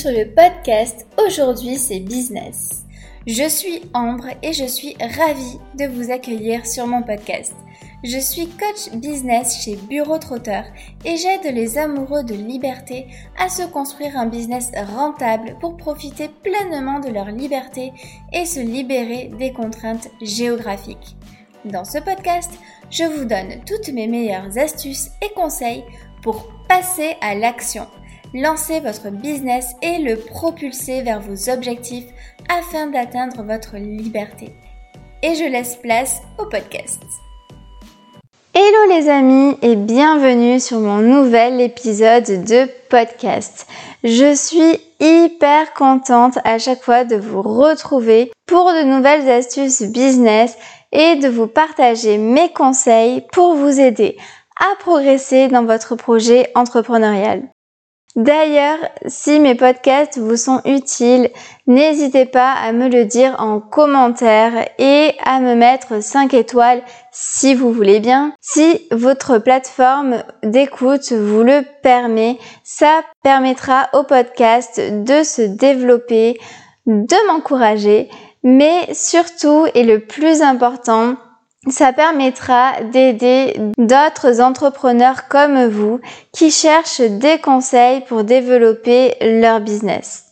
sur le podcast Aujourd'hui c'est business. Je suis Ambre et je suis ravie de vous accueillir sur mon podcast. Je suis coach business chez Bureau Trotteur et j'aide les amoureux de liberté à se construire un business rentable pour profiter pleinement de leur liberté et se libérer des contraintes géographiques. Dans ce podcast, je vous donne toutes mes meilleures astuces et conseils pour passer à l'action Lancez votre business et le propulser vers vos objectifs afin d'atteindre votre liberté. Et je laisse place au podcast. Hello les amis et bienvenue sur mon nouvel épisode de podcast. Je suis hyper contente à chaque fois de vous retrouver pour de nouvelles astuces business et de vous partager mes conseils pour vous aider à progresser dans votre projet entrepreneurial. D'ailleurs, si mes podcasts vous sont utiles, n'hésitez pas à me le dire en commentaire et à me mettre 5 étoiles si vous voulez bien. Si votre plateforme d'écoute vous le permet, ça permettra au podcast de se développer, de m'encourager, mais surtout et le plus important, ça permettra d'aider d'autres entrepreneurs comme vous qui cherchent des conseils pour développer leur business.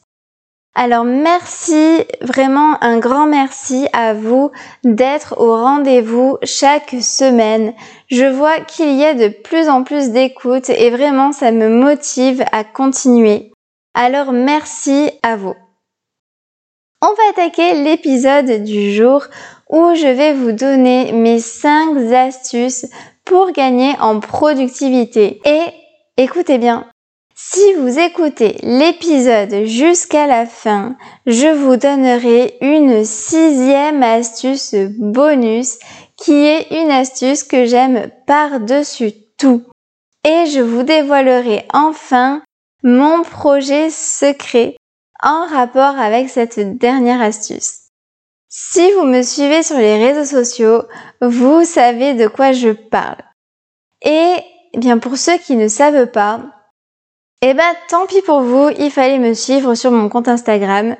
Alors merci, vraiment un grand merci à vous d'être au rendez-vous chaque semaine. Je vois qu'il y a de plus en plus d'écoute et vraiment ça me motive à continuer. Alors merci à vous. On va attaquer l'épisode du jour où je vais vous donner mes 5 astuces pour gagner en productivité. Et écoutez bien, si vous écoutez l'épisode jusqu'à la fin, je vous donnerai une sixième astuce bonus qui est une astuce que j'aime par-dessus tout. Et je vous dévoilerai enfin mon projet secret en rapport avec cette dernière astuce. Si vous me suivez sur les réseaux sociaux, vous savez de quoi je parle. Et eh bien pour ceux qui ne savent pas, eh ben tant pis pour vous, il fallait me suivre sur mon compte Instagram.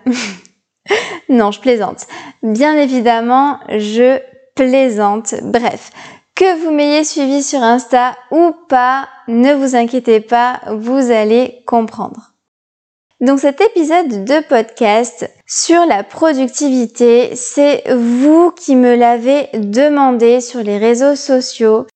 non, je plaisante. Bien évidemment, je plaisante. Bref, que vous m'ayez suivi sur Insta ou pas, ne vous inquiétez pas, vous allez comprendre. Donc cet épisode de podcast sur la productivité, c'est vous qui me l'avez demandé sur les réseaux sociaux.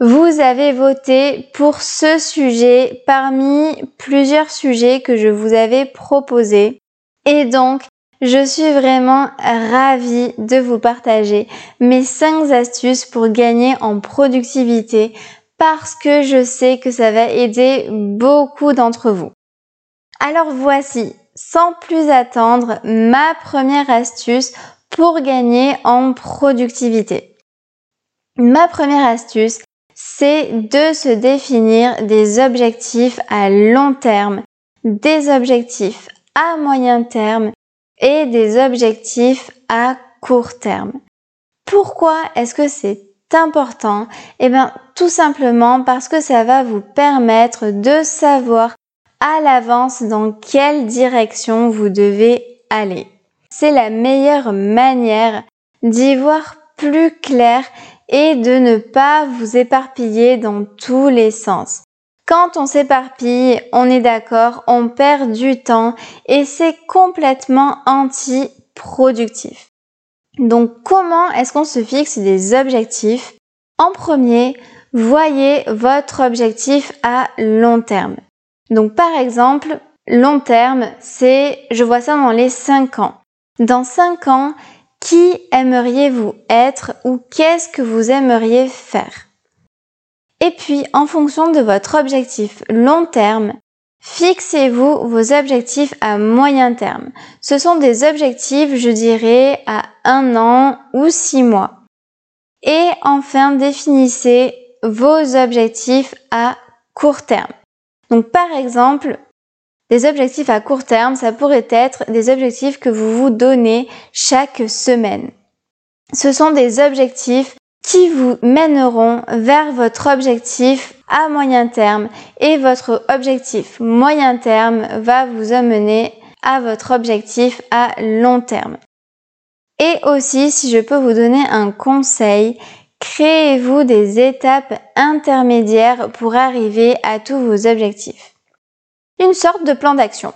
Vous avez voté pour ce sujet parmi plusieurs sujets que je vous avais proposés. Et donc, je suis vraiment ravie de vous partager mes 5 astuces pour gagner en productivité parce que je sais que ça va aider beaucoup d'entre vous. Alors voici, sans plus attendre, ma première astuce pour gagner en productivité. Ma première astuce, c'est de se définir des objectifs à long terme, des objectifs à moyen terme et des objectifs à court terme. Pourquoi est-ce que c'est important? Eh bien, tout simplement parce que ça va vous permettre de savoir à l'avance dans quelle direction vous devez aller. C'est la meilleure manière d'y voir plus clair et de ne pas vous éparpiller dans tous les sens. Quand on s'éparpille, on est d'accord, on perd du temps et c'est complètement anti-productif. Donc comment est-ce qu'on se fixe des objectifs? En premier, voyez votre objectif à long terme. Donc par exemple, long terme, c'est, je vois ça dans les 5 ans. Dans 5 ans, qui aimeriez-vous être ou qu'est-ce que vous aimeriez faire? Et puis, en fonction de votre objectif long terme, fixez-vous vos objectifs à moyen terme. Ce sont des objectifs, je dirais, à un an ou six mois. Et enfin, définissez vos objectifs à court terme. Donc par exemple, des objectifs à court terme, ça pourrait être des objectifs que vous vous donnez chaque semaine. Ce sont des objectifs qui vous mèneront vers votre objectif à moyen terme et votre objectif moyen terme va vous amener à votre objectif à long terme. Et aussi, si je peux vous donner un conseil, créez-vous des étapes intermédiaires pour arriver à tous vos objectifs. Une sorte de plan d'action.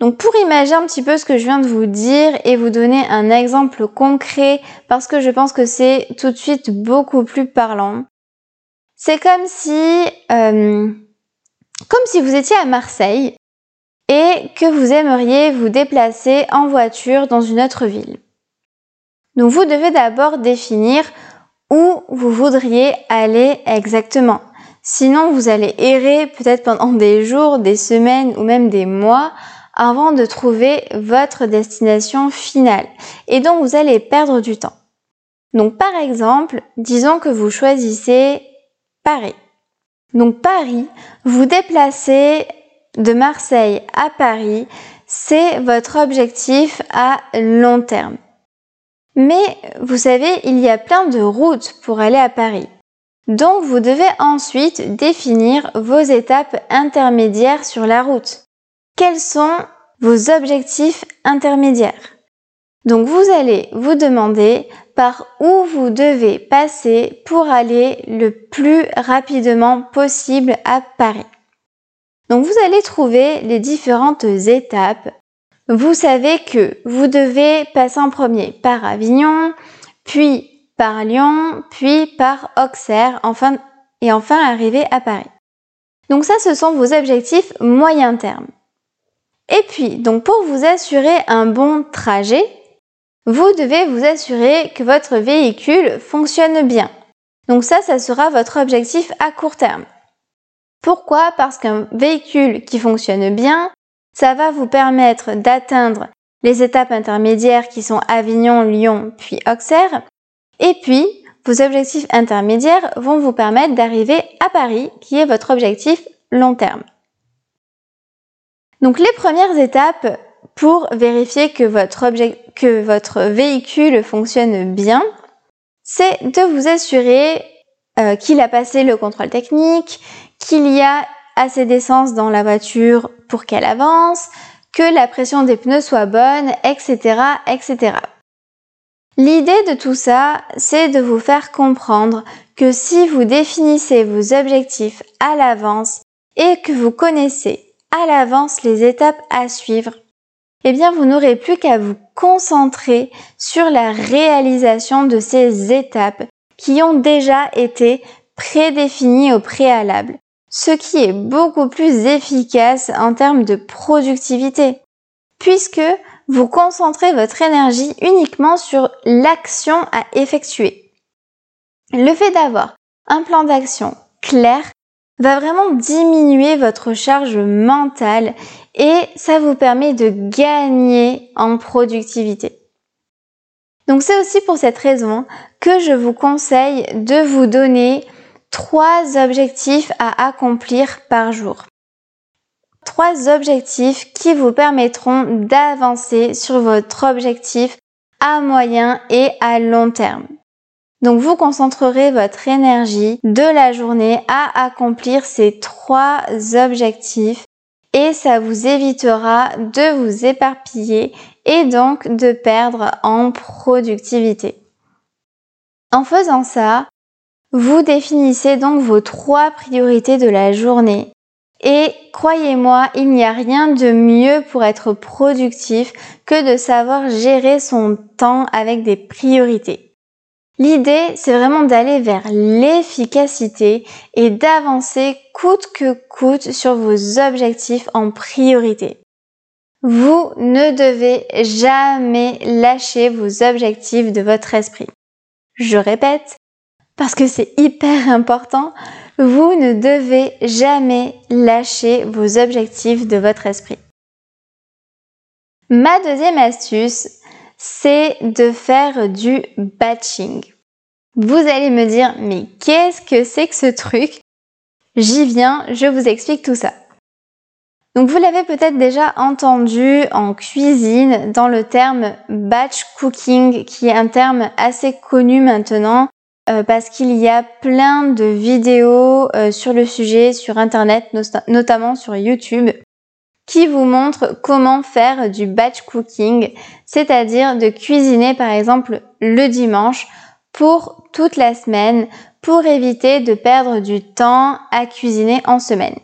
Donc pour imaginer un petit peu ce que je viens de vous dire et vous donner un exemple concret parce que je pense que c'est tout de suite beaucoup plus parlant. C'est comme si, euh, comme si vous étiez à Marseille et que vous aimeriez vous déplacer en voiture dans une autre ville. Donc vous devez d'abord définir vous voudriez aller exactement. Sinon, vous allez errer peut-être pendant des jours, des semaines ou même des mois avant de trouver votre destination finale. Et donc, vous allez perdre du temps. Donc, par exemple, disons que vous choisissez Paris. Donc, Paris, vous déplacez de Marseille à Paris, c'est votre objectif à long terme. Mais vous savez, il y a plein de routes pour aller à Paris. Donc vous devez ensuite définir vos étapes intermédiaires sur la route. Quels sont vos objectifs intermédiaires? Donc vous allez vous demander par où vous devez passer pour aller le plus rapidement possible à Paris. Donc vous allez trouver les différentes étapes vous savez que vous devez passer en premier par Avignon, puis par Lyon, puis par Auxerre, et enfin arriver à Paris. Donc ça, ce sont vos objectifs moyen terme. Et puis, donc pour vous assurer un bon trajet, vous devez vous assurer que votre véhicule fonctionne bien. Donc ça, ça sera votre objectif à court terme. Pourquoi? Parce qu'un véhicule qui fonctionne bien, ça va vous permettre d'atteindre les étapes intermédiaires qui sont Avignon, Lyon, puis Auxerre. Et puis, vos objectifs intermédiaires vont vous permettre d'arriver à Paris, qui est votre objectif long terme. Donc les premières étapes pour vérifier que votre, que votre véhicule fonctionne bien, c'est de vous assurer euh, qu'il a passé le contrôle technique, qu'il y a assez d'essence dans la voiture pour qu'elle avance, que la pression des pneus soit bonne, etc., etc. L'idée de tout ça, c'est de vous faire comprendre que si vous définissez vos objectifs à l'avance et que vous connaissez à l'avance les étapes à suivre, eh bien vous n'aurez plus qu'à vous concentrer sur la réalisation de ces étapes qui ont déjà été prédéfinies au préalable ce qui est beaucoup plus efficace en termes de productivité, puisque vous concentrez votre énergie uniquement sur l'action à effectuer. Le fait d'avoir un plan d'action clair va vraiment diminuer votre charge mentale et ça vous permet de gagner en productivité. Donc c'est aussi pour cette raison que je vous conseille de vous donner trois objectifs à accomplir par jour. Trois objectifs qui vous permettront d'avancer sur votre objectif à moyen et à long terme. Donc vous concentrerez votre énergie de la journée à accomplir ces trois objectifs et ça vous évitera de vous éparpiller et donc de perdre en productivité. En faisant ça, vous définissez donc vos trois priorités de la journée. Et croyez-moi, il n'y a rien de mieux pour être productif que de savoir gérer son temps avec des priorités. L'idée, c'est vraiment d'aller vers l'efficacité et d'avancer coûte que coûte sur vos objectifs en priorité. Vous ne devez jamais lâcher vos objectifs de votre esprit. Je répète, parce que c'est hyper important, vous ne devez jamais lâcher vos objectifs de votre esprit. Ma deuxième astuce, c'est de faire du batching. Vous allez me dire, mais qu'est-ce que c'est que ce truc? J'y viens, je vous explique tout ça. Donc vous l'avez peut-être déjà entendu en cuisine dans le terme batch cooking, qui est un terme assez connu maintenant euh, parce qu'il y a plein de vidéos euh, sur le sujet sur Internet, notamment sur YouTube, qui vous montrent comment faire du batch cooking, c'est-à-dire de cuisiner par exemple le dimanche pour toute la semaine pour éviter de perdre du temps à cuisiner en semaine.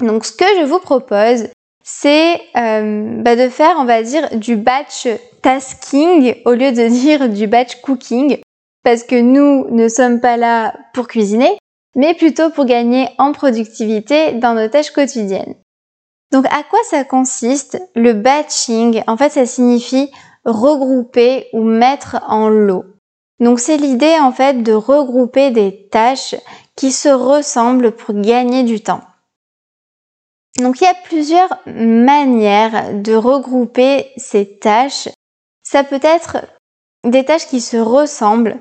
Donc ce que je vous propose, c'est euh, bah, de faire, on va dire, du batch tasking au lieu de dire du batch cooking, parce que nous ne sommes pas là pour cuisiner, mais plutôt pour gagner en productivité dans nos tâches quotidiennes. Donc à quoi ça consiste le batching? En fait, ça signifie regrouper ou mettre en lot. Donc c'est l'idée en fait de regrouper des tâches qui se ressemblent pour gagner du temps. Donc il y a plusieurs manières de regrouper ces tâches. Ça peut être des tâches qui se ressemblent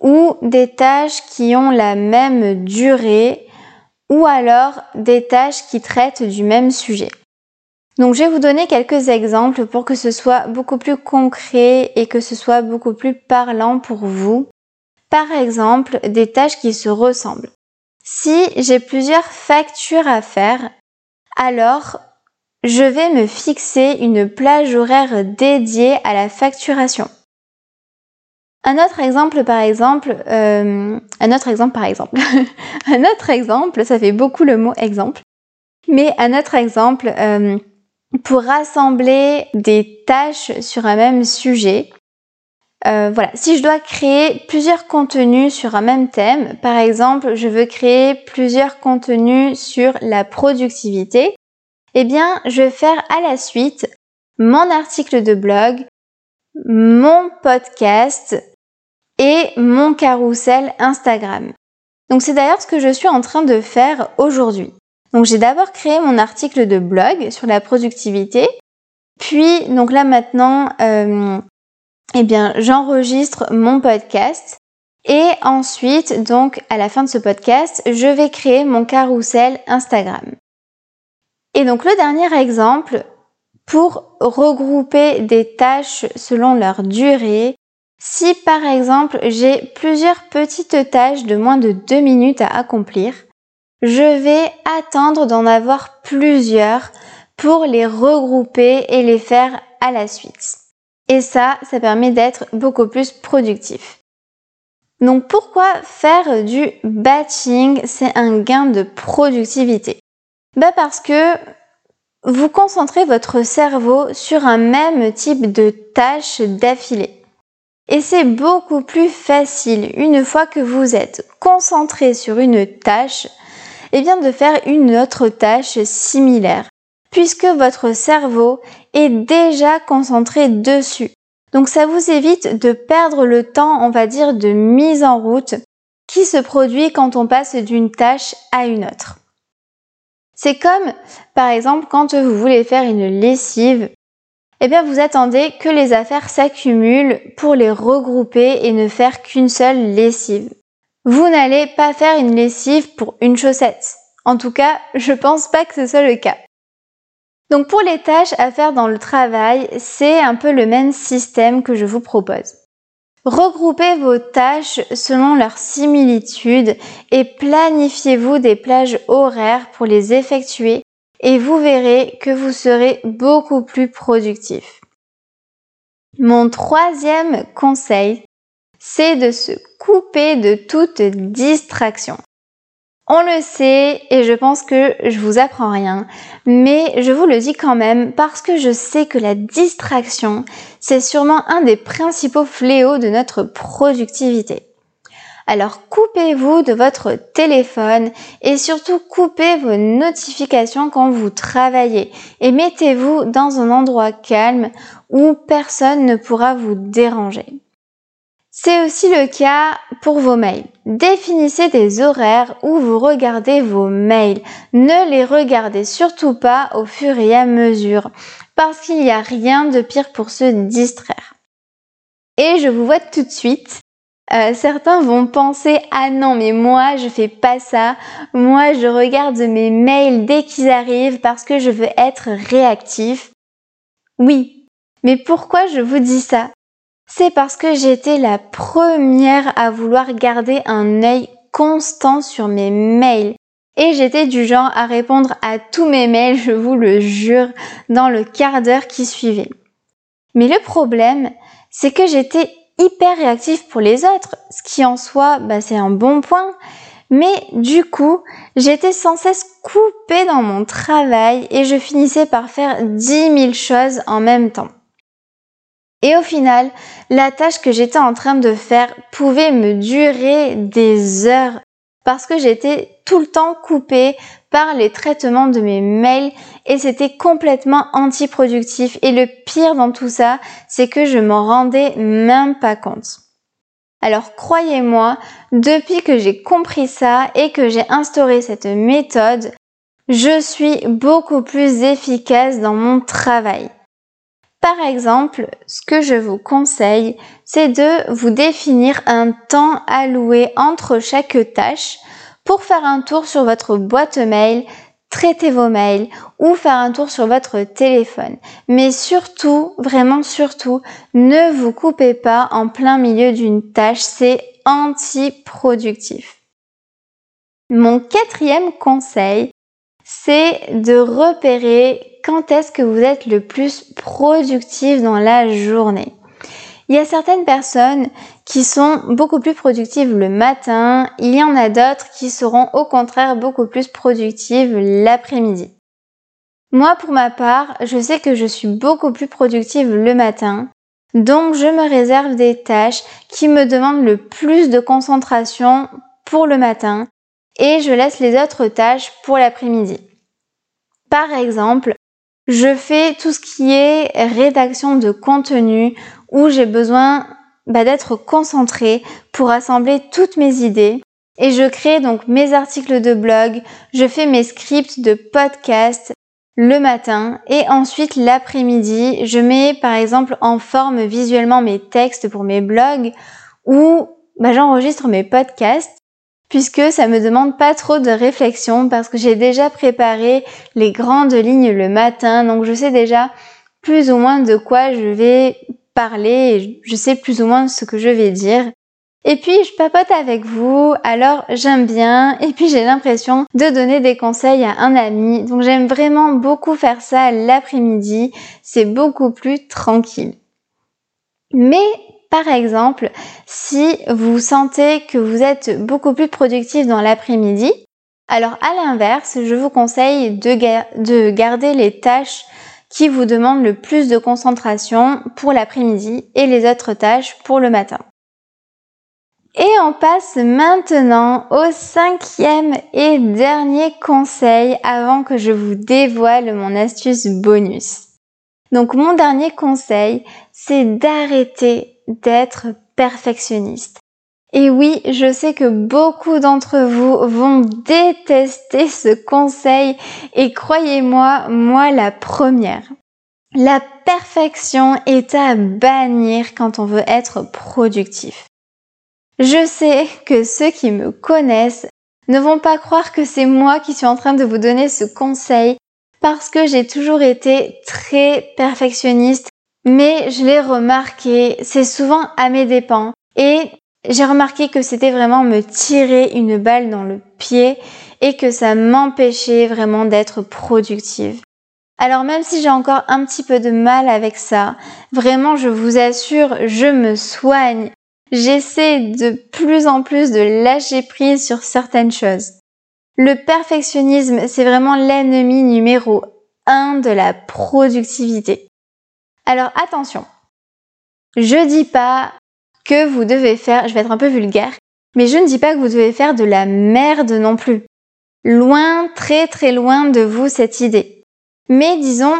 ou des tâches qui ont la même durée ou alors des tâches qui traitent du même sujet. Donc je vais vous donner quelques exemples pour que ce soit beaucoup plus concret et que ce soit beaucoup plus parlant pour vous. Par exemple, des tâches qui se ressemblent. Si j'ai plusieurs factures à faire, alors je vais me fixer une plage horaire dédiée à la facturation. Un autre exemple par exemple, euh, un autre exemple par exemple, un autre exemple, ça fait beaucoup le mot exemple, mais un autre exemple euh, pour rassembler des tâches sur un même sujet. Euh, voilà, si je dois créer plusieurs contenus sur un même thème, par exemple, je veux créer plusieurs contenus sur la productivité, eh bien, je vais faire à la suite mon article de blog, mon podcast et mon carrousel Instagram. Donc c'est d'ailleurs ce que je suis en train de faire aujourd'hui. Donc j'ai d'abord créé mon article de blog sur la productivité, puis donc là maintenant, euh, eh bien j'enregistre mon podcast et ensuite donc à la fin de ce podcast, je vais créer mon carrousel Instagram. Et donc le dernier exemple, pour regrouper des tâches selon leur durée, si par exemple j'ai plusieurs petites tâches de moins de deux minutes à accomplir, je vais attendre d'en avoir plusieurs pour les regrouper et les faire à la suite. Et ça, ça permet d'être beaucoup plus productif. Donc pourquoi faire du batching? C'est un gain de productivité. Bah parce que vous concentrez votre cerveau sur un même type de tâche d'affilée. Et c'est beaucoup plus facile une fois que vous êtes concentré sur une tâche, et eh bien de faire une autre tâche similaire, puisque votre cerveau est déjà concentré dessus. Donc ça vous évite de perdre le temps, on va dire, de mise en route qui se produit quand on passe d'une tâche à une autre. C'est comme, par exemple, quand vous voulez faire une lessive, eh bien, vous attendez que les affaires s'accumulent pour les regrouper et ne faire qu'une seule lessive. Vous n'allez pas faire une lessive pour une chaussette. En tout cas, je pense pas que ce soit le cas. Donc pour les tâches à faire dans le travail, c'est un peu le même système que je vous propose. Regroupez vos tâches selon leur similitude et planifiez-vous des plages horaires pour les effectuer et vous verrez que vous serez beaucoup plus productif. Mon troisième conseil, c'est de se couper de toute distraction. On le sait et je pense que je vous apprends rien, mais je vous le dis quand même parce que je sais que la distraction, c'est sûrement un des principaux fléaux de notre productivité. Alors coupez-vous de votre téléphone et surtout coupez vos notifications quand vous travaillez et mettez-vous dans un endroit calme où personne ne pourra vous déranger. C'est aussi le cas pour vos mails. Définissez des horaires où vous regardez vos mails. Ne les regardez surtout pas au fur et à mesure parce qu'il n'y a rien de pire pour se distraire. Et je vous vois tout de suite. Euh, certains vont penser ah non mais moi je fais pas ça moi je regarde mes mails dès qu'ils arrivent parce que je veux être réactif oui mais pourquoi je vous dis ça? C'est parce que j'étais la première à vouloir garder un œil constant sur mes mails. Et j'étais du genre à répondre à tous mes mails, je vous le jure, dans le quart d'heure qui suivait. Mais le problème, c'est que j'étais hyper réactif pour les autres, ce qui en soi, bah, c'est un bon point. Mais du coup, j'étais sans cesse coupée dans mon travail et je finissais par faire dix mille choses en même temps. Et au final, la tâche que j'étais en train de faire pouvait me durer des heures parce que j'étais tout le temps coupée par les traitements de mes mails et c'était complètement antiproductif. Et le pire dans tout ça, c'est que je m'en rendais même pas compte. Alors croyez-moi, depuis que j'ai compris ça et que j'ai instauré cette méthode, je suis beaucoup plus efficace dans mon travail. Par exemple, ce que je vous conseille, c'est de vous définir un temps alloué entre chaque tâche pour faire un tour sur votre boîte mail, traiter vos mails ou faire un tour sur votre téléphone. Mais surtout, vraiment surtout, ne vous coupez pas en plein milieu d'une tâche, c'est anti-productif. Mon quatrième conseil, c'est de repérer quand est-ce que vous êtes le plus productif dans la journée. Il y a certaines personnes qui sont beaucoup plus productives le matin, il y en a d'autres qui seront au contraire beaucoup plus productives l'après-midi. Moi, pour ma part, je sais que je suis beaucoup plus productive le matin, donc je me réserve des tâches qui me demandent le plus de concentration pour le matin et je laisse les autres tâches pour l'après-midi. Par exemple, je fais tout ce qui est rédaction de contenu où j'ai besoin bah, d'être concentrée pour assembler toutes mes idées. Et je crée donc mes articles de blog, je fais mes scripts de podcast le matin et ensuite l'après-midi, je mets par exemple en forme visuellement mes textes pour mes blogs ou bah, j'enregistre mes podcasts puisque ça me demande pas trop de réflexion parce que j'ai déjà préparé les grandes lignes le matin donc je sais déjà plus ou moins de quoi je vais parler, je sais plus ou moins ce que je vais dire. Et puis je papote avec vous, alors j'aime bien, et puis j'ai l'impression de donner des conseils à un ami. Donc j'aime vraiment beaucoup faire ça l'après-midi, c'est beaucoup plus tranquille. Mais par exemple, si vous sentez que vous êtes beaucoup plus productif dans l'après-midi, alors à l'inverse, je vous conseille de, de garder les tâches qui vous demande le plus de concentration pour l'après-midi et les autres tâches pour le matin. Et on passe maintenant au cinquième et dernier conseil avant que je vous dévoile mon astuce bonus. Donc mon dernier conseil, c'est d'arrêter d'être perfectionniste. Et oui, je sais que beaucoup d'entre vous vont détester ce conseil et croyez-moi, moi la première. La perfection est à bannir quand on veut être productif. Je sais que ceux qui me connaissent ne vont pas croire que c'est moi qui suis en train de vous donner ce conseil parce que j'ai toujours été très perfectionniste, mais je l'ai remarqué, c'est souvent à mes dépens. Et j'ai remarqué que c'était vraiment me tirer une balle dans le pied et que ça m'empêchait vraiment d'être productive. Alors même si j'ai encore un petit peu de mal avec ça, vraiment je vous assure, je me soigne. J'essaie de plus en plus de lâcher prise sur certaines choses. Le perfectionnisme, c'est vraiment l'ennemi numéro un de la productivité. Alors attention, je dis pas que vous devez faire, je vais être un peu vulgaire, mais je ne dis pas que vous devez faire de la merde non plus. Loin, très très loin de vous cette idée. Mais disons,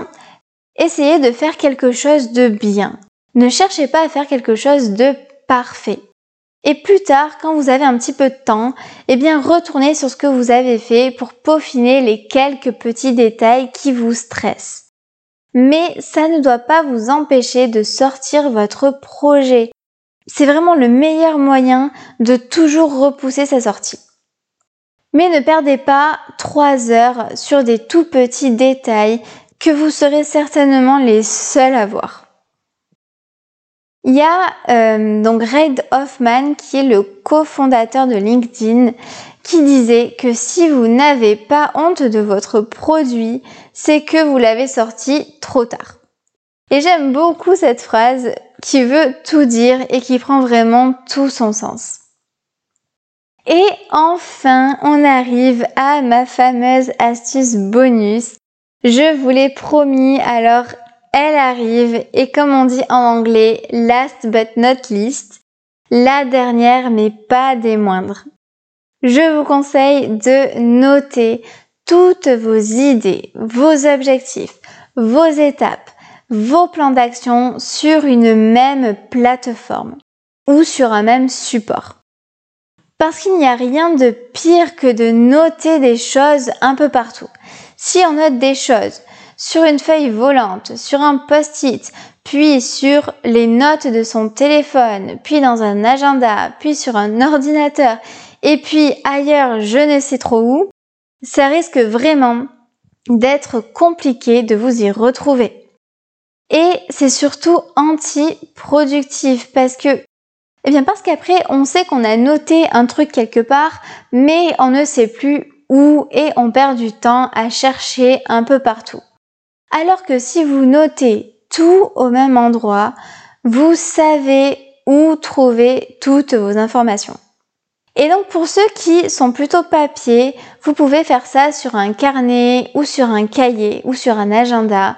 essayez de faire quelque chose de bien. Ne cherchez pas à faire quelque chose de parfait. Et plus tard, quand vous avez un petit peu de temps, eh bien retournez sur ce que vous avez fait pour peaufiner les quelques petits détails qui vous stressent. Mais ça ne doit pas vous empêcher de sortir votre projet, c'est vraiment le meilleur moyen de toujours repousser sa sortie. Mais ne perdez pas trois heures sur des tout petits détails que vous serez certainement les seuls à voir. Il y a euh, donc Reid Hoffman qui est le cofondateur de LinkedIn qui disait que si vous n'avez pas honte de votre produit, c'est que vous l'avez sorti trop tard. Et j'aime beaucoup cette phrase qui veut tout dire et qui prend vraiment tout son sens. Et enfin, on arrive à ma fameuse astuce bonus. Je vous l'ai promis, alors elle arrive et comme on dit en anglais, last but not least, la dernière mais pas des moindres. Je vous conseille de noter toutes vos idées, vos objectifs, vos étapes, vos plans d'action sur une même plateforme ou sur un même support. Parce qu'il n'y a rien de pire que de noter des choses un peu partout. Si on note des choses sur une feuille volante, sur un post-it, puis sur les notes de son téléphone, puis dans un agenda, puis sur un ordinateur, et puis ailleurs je ne sais trop où, ça risque vraiment d'être compliqué de vous y retrouver. Et c'est surtout anti-productif parce que, eh bien parce qu'après on sait qu'on a noté un truc quelque part, mais on ne sait plus où et on perd du temps à chercher un peu partout. Alors que si vous notez tout au même endroit, vous savez où trouver toutes vos informations. Et donc pour ceux qui sont plutôt papier, vous pouvez faire ça sur un carnet ou sur un cahier ou sur un agenda.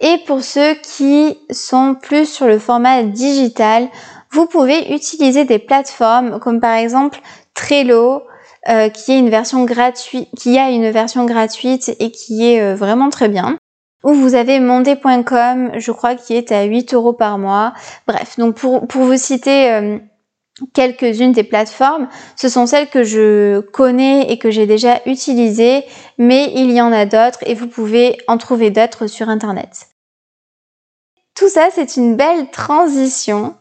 Et pour ceux qui sont plus sur le format digital, vous pouvez utiliser des plateformes comme par exemple Trello, euh, qui est une version gratuite, qui a une version gratuite et qui est euh, vraiment très bien. Ou vous avez monday.com, je crois, qui est à 8 euros par mois. Bref, donc pour, pour vous citer euh, quelques-unes des plateformes, ce sont celles que je connais et que j'ai déjà utilisées, mais il y en a d'autres et vous pouvez en trouver d'autres sur Internet. Tout ça, c'est une belle transition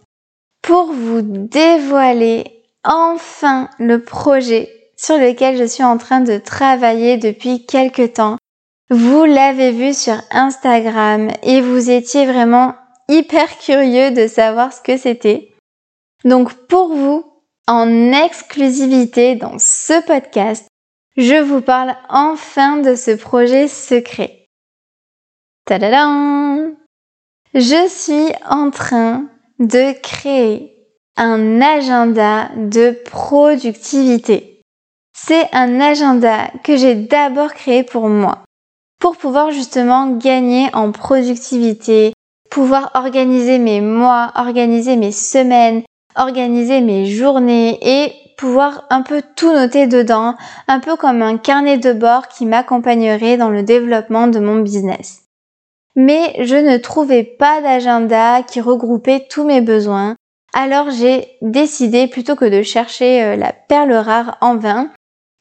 pour vous dévoiler enfin le projet sur lequel je suis en train de travailler depuis quelques temps vous l'avez vu sur Instagram et vous étiez vraiment hyper curieux de savoir ce que c'était. Donc pour vous, en exclusivité dans ce podcast, je vous parle enfin de ce projet secret. Tadadam Je suis en train de créer un agenda de productivité. C'est un agenda que j'ai d'abord créé pour moi pour pouvoir justement gagner en productivité, pouvoir organiser mes mois, organiser mes semaines, organiser mes journées et pouvoir un peu tout noter dedans, un peu comme un carnet de bord qui m'accompagnerait dans le développement de mon business. Mais je ne trouvais pas d'agenda qui regroupait tous mes besoins, alors j'ai décidé plutôt que de chercher euh, la perle rare en vain,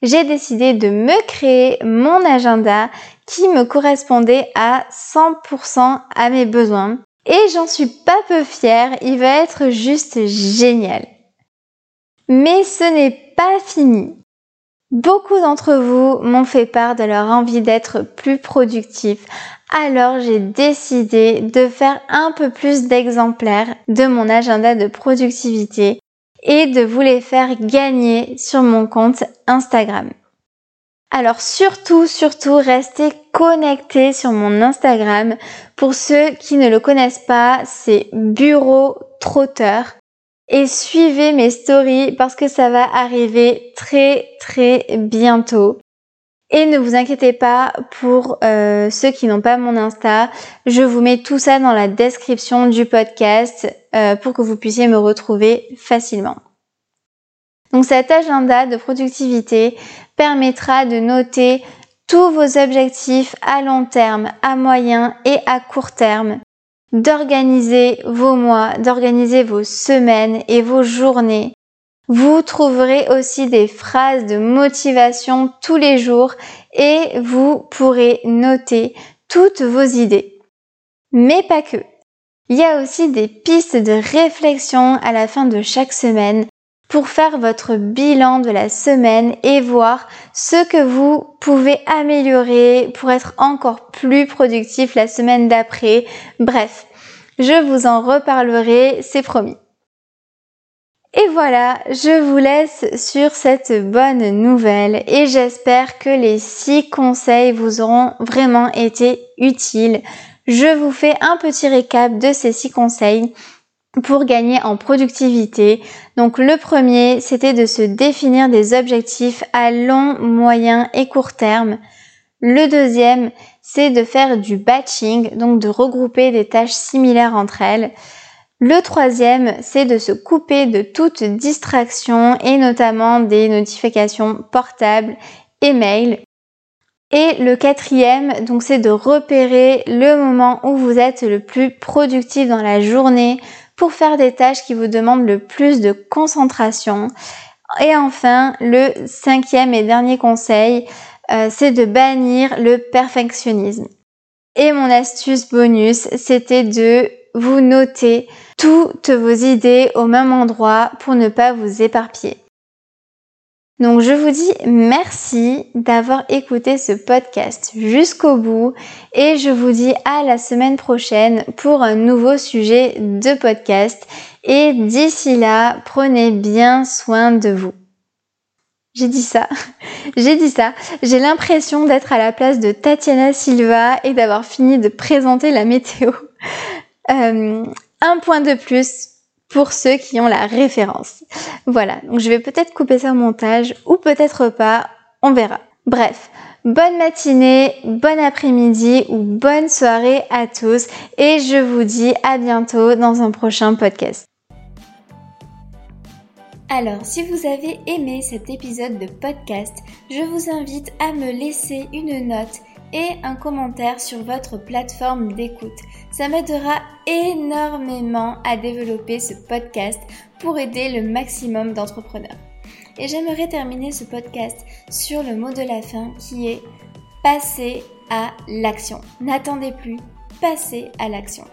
j'ai décidé de me créer mon agenda qui me correspondait à 100% à mes besoins. Et j'en suis pas peu fière, il va être juste génial. Mais ce n'est pas fini. Beaucoup d'entre vous m'ont fait part de leur envie d'être plus productif, alors j'ai décidé de faire un peu plus d'exemplaires de mon agenda de productivité et de vous les faire gagner sur mon compte Instagram. Alors surtout, surtout, restez connectés sur mon Instagram. Pour ceux qui ne le connaissent pas, c'est Bureau Trotteur. Et suivez mes stories parce que ça va arriver très très bientôt. Et ne vous inquiétez pas pour euh, ceux qui n'ont pas mon Insta, je vous mets tout ça dans la description du podcast euh, pour que vous puissiez me retrouver facilement. Donc cet agenda de productivité permettra de noter tous vos objectifs à long terme, à moyen et à court terme, d'organiser vos mois, d'organiser vos semaines et vos journées, vous trouverez aussi des phrases de motivation tous les jours et vous pourrez noter toutes vos idées. Mais pas que. Il y a aussi des pistes de réflexion à la fin de chaque semaine pour faire votre bilan de la semaine et voir ce que vous pouvez améliorer pour être encore plus productif la semaine d'après. Bref, Je vous en reparlerai, c'est promis. Et voilà, je vous laisse sur cette bonne nouvelle et j'espère que les six conseils vous auront vraiment été utiles. Je vous fais un petit récap de ces six conseils pour gagner en productivité. Donc le premier, c'était de se définir des objectifs à long, moyen et court terme. Le deuxième, c'est de faire du batching, donc de regrouper des tâches similaires entre elles. Le troisième, c'est de se couper de toute distraction et notamment des notifications portables et mails. Et le quatrième, donc c'est de repérer le moment où vous êtes le plus productif dans la journée pour faire des tâches qui vous demandent le plus de concentration. Et enfin, le cinquième et dernier conseil, euh, c'est de bannir le perfectionnisme. Et mon astuce bonus, c'était de vous noter toutes vos idées au même endroit pour ne pas vous éparpiller. Donc je vous dis merci d'avoir écouté ce podcast jusqu'au bout et je vous dis à la semaine prochaine pour un nouveau sujet de podcast et d'ici là, prenez bien soin de vous. J'ai dit ça, j'ai dit ça. J'ai l'impression d'être à la place de Tatiana Silva et d'avoir fini de présenter la météo. Euh, un point de plus pour ceux qui ont la référence. Voilà, donc je vais peut-être couper ça au montage ou peut-être pas, on verra. Bref, bonne matinée, bon après-midi ou bonne soirée à tous et je vous dis à bientôt dans un prochain podcast. Alors, si vous avez aimé cet épisode de podcast, je vous invite à me laisser une note et un commentaire sur votre plateforme d'écoute. Ça m'aidera énormément à développer ce podcast pour aider le maximum d'entrepreneurs. Et j'aimerais terminer ce podcast sur le mot de la fin qui est passer à l'action. N'attendez plus, passez à l'action.